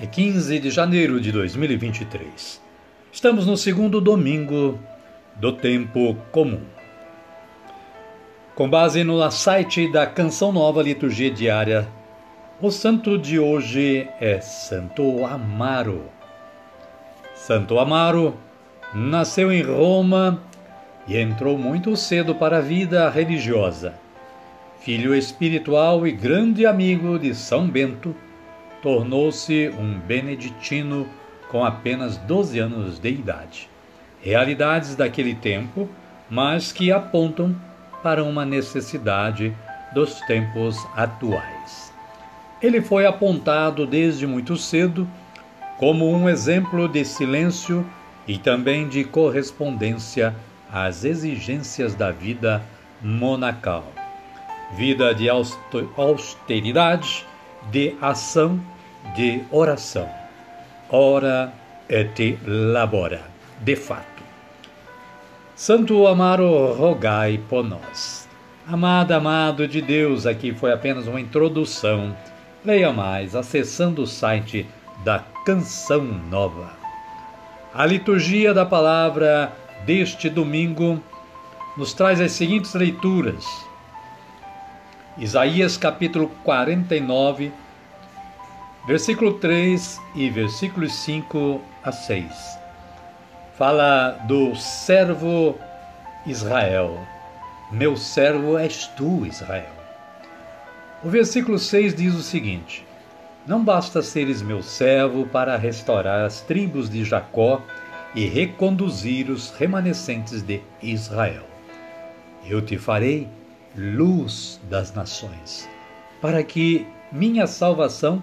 é 15 de janeiro de 2023. Estamos no segundo domingo do tempo comum. Com base no site da Canção Nova Liturgia Diária, o santo de hoje é Santo Amaro. Santo Amaro nasceu em Roma e entrou muito cedo para a vida religiosa. Filho espiritual e grande amigo de São Bento, tornou-se um beneditino com apenas 12 anos de idade. Realidades daquele tempo, mas que apontam para uma necessidade dos tempos atuais. Ele foi apontado desde muito cedo como um exemplo de silêncio e também de correspondência às exigências da vida monacal. Vida de austeridade de ação de oração. Ora et labora, de fato. Santo Amaro, rogai por nós. Amada, amado de Deus, aqui foi apenas uma introdução. Leia mais acessando o site da Canção Nova. A liturgia da palavra deste domingo nos traz as seguintes leituras Isaías capítulo 49, versículo 3 e versículos 5 a 6. Fala do servo Israel. Meu servo és tu, Israel. O versículo 6 diz o seguinte: Não basta seres meu servo para restaurar as tribos de Jacó e reconduzir os remanescentes de Israel. Eu te farei luz das nações, para que minha salvação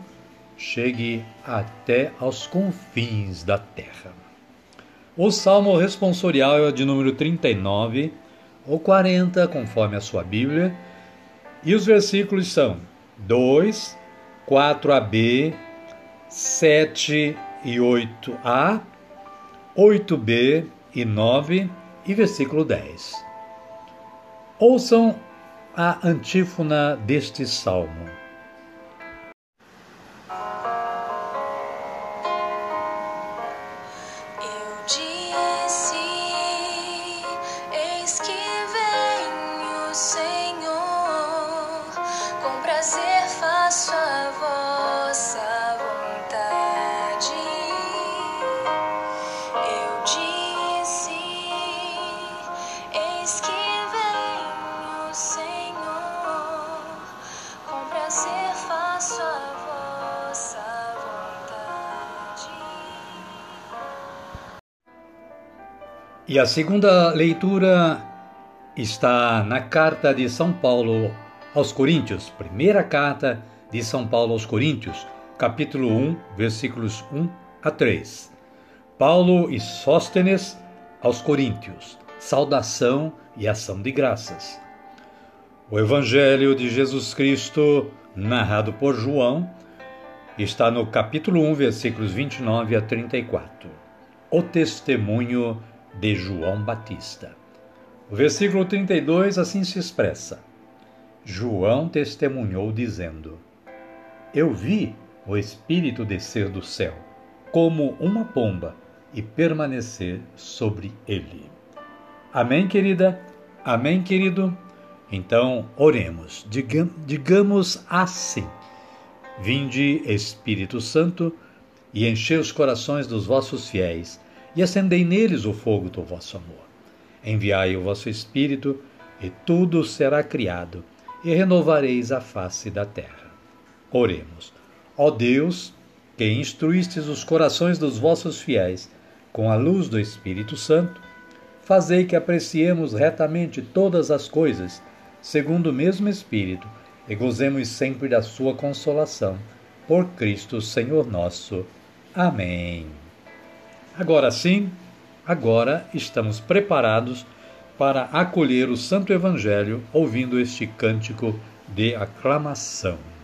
chegue até aos confins da terra. O salmo responsorial é de número 39 ou 40, conforme a sua Bíblia, e os versículos são 2, 4ab, 7 e 8a, 8b e 9 e versículo 10. Ouçam a antífona deste salmo. E a segunda leitura está na carta de São Paulo aos Coríntios, primeira carta de São Paulo aos Coríntios, capítulo 1, versículos 1 a 3. Paulo e Sóstenes aos Coríntios, saudação e ação de graças. O Evangelho de Jesus Cristo, narrado por João, está no capítulo 1, versículos 29 a 34. O testemunho de João Batista. O versículo 32 assim se expressa: João testemunhou dizendo: Eu vi o Espírito descer do céu, como uma pomba, e permanecer sobre ele. Amém, querida? Amém, querido? Então, oremos. digamos assim: Vinde, Espírito Santo, e enchei os corações dos vossos fiéis, e acendei neles o fogo do vosso amor. Enviai o vosso Espírito, e tudo será criado, e renovareis a face da terra. Oremos. Ó Deus, que instruístes os corações dos vossos fiéis com a luz do Espírito Santo, fazei que apreciemos retamente todas as coisas, segundo o mesmo Espírito, e gozemos sempre da sua consolação. Por Cristo Senhor nosso. Amém. Agora sim, agora estamos preparados para acolher o Santo Evangelho ouvindo este cântico de aclamação.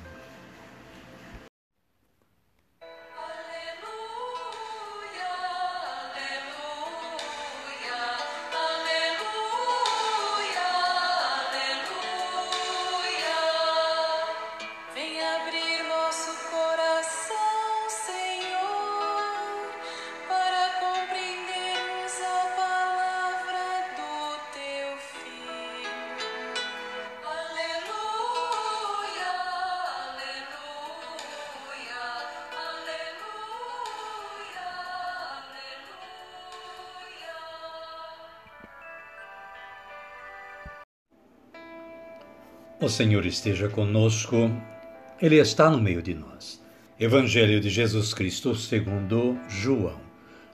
O Senhor esteja conosco, Ele está no meio de nós. Evangelho de Jesus Cristo segundo João.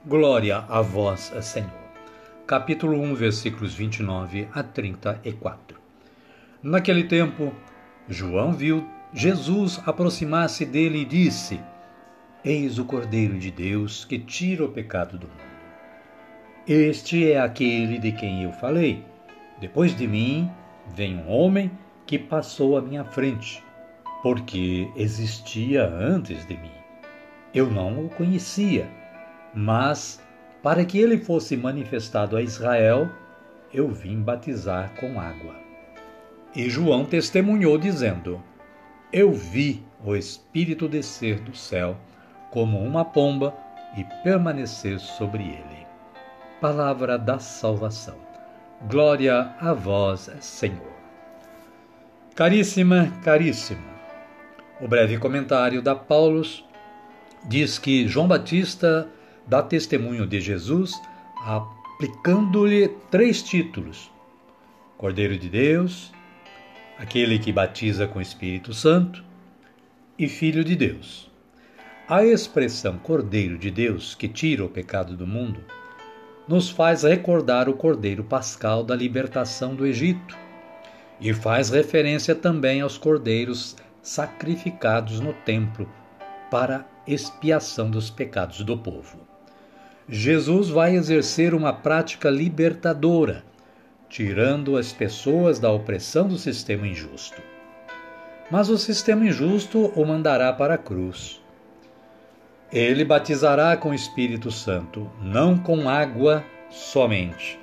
Glória a vós, Senhor. Capítulo 1, versículos 29 a 34. Naquele tempo, João viu Jesus aproximar-se dele e disse: Eis o Cordeiro de Deus que tira o pecado do mundo. Este é aquele de quem eu falei. Depois de mim vem um homem que passou à minha frente, porque existia antes de mim. Eu não o conhecia, mas para que ele fosse manifestado a Israel, eu vim batizar com água. E João testemunhou, dizendo: Eu vi o Espírito descer do céu como uma pomba e permanecer sobre ele. Palavra da salvação. Glória a vós, Senhor. Caríssima, caríssimo. O breve comentário da Paulus diz que João Batista dá testemunho de Jesus aplicando-lhe três títulos: Cordeiro de Deus, aquele que batiza com o Espírito Santo e Filho de Deus. A expressão Cordeiro de Deus, que tira o pecado do mundo, nos faz recordar o Cordeiro Pascal da libertação do Egito e faz referência também aos cordeiros sacrificados no templo para expiação dos pecados do povo. Jesus vai exercer uma prática libertadora, tirando as pessoas da opressão do sistema injusto. Mas o sistema injusto o mandará para a cruz. Ele batizará com o Espírito Santo, não com água somente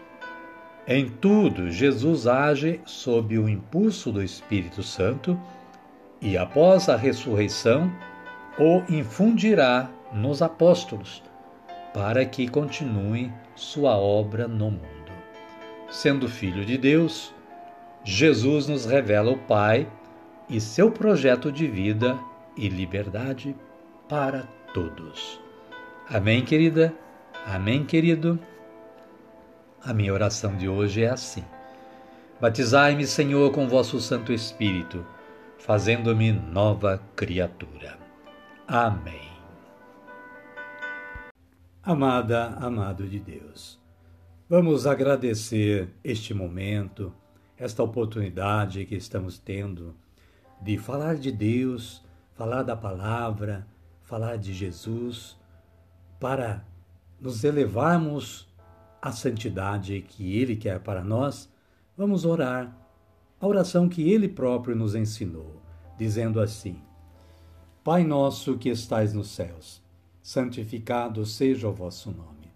em tudo, Jesus age sob o impulso do Espírito Santo e, após a ressurreição, o infundirá nos apóstolos, para que continue sua obra no mundo. Sendo Filho de Deus, Jesus nos revela o Pai e seu projeto de vida e liberdade para todos. Amém, querida? Amém, querido? A minha oração de hoje é assim: Batizai-me, Senhor, com vosso Santo Espírito, fazendo-me nova criatura. Amém. Amada, amado de Deus, vamos agradecer este momento, esta oportunidade que estamos tendo de falar de Deus, falar da palavra, falar de Jesus, para nos elevarmos a santidade que Ele quer para nós, vamos orar a oração que Ele próprio nos ensinou, dizendo assim: Pai nosso que estais nos céus, santificado seja o vosso nome.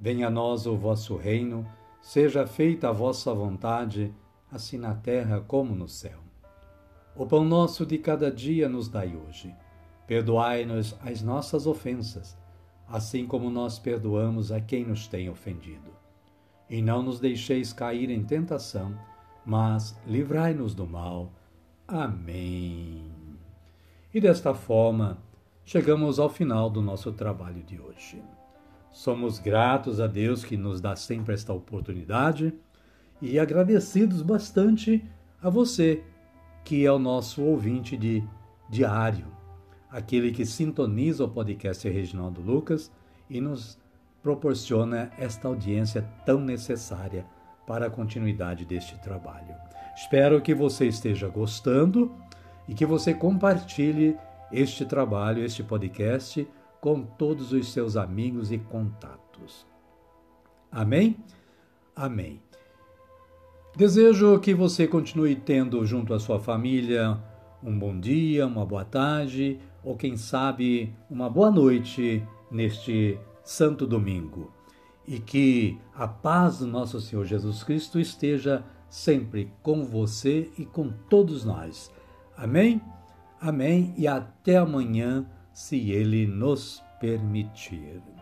Venha a nós o vosso reino, seja feita a vossa vontade, assim na terra como no céu. O pão nosso de cada dia nos dai hoje. Perdoai-nos as nossas ofensas assim como nós perdoamos a quem nos tem ofendido. E não nos deixeis cair em tentação, mas livrai-nos do mal. Amém. E desta forma, chegamos ao final do nosso trabalho de hoje. Somos gratos a Deus que nos dá sempre esta oportunidade e agradecidos bastante a você, que é o nosso ouvinte de diário, aquele que sintoniza o podcast Reginaldo Lucas e nos proporciona esta audiência tão necessária para a continuidade deste trabalho. Espero que você esteja gostando e que você compartilhe este trabalho, este podcast com todos os seus amigos e contatos. Amém? Amém. Desejo que você continue tendo junto à sua família um bom dia, uma boa tarde ou, quem sabe, uma boa noite neste Santo Domingo. E que a paz do nosso Senhor Jesus Cristo esteja sempre com você e com todos nós. Amém? Amém e até amanhã se Ele nos permitir.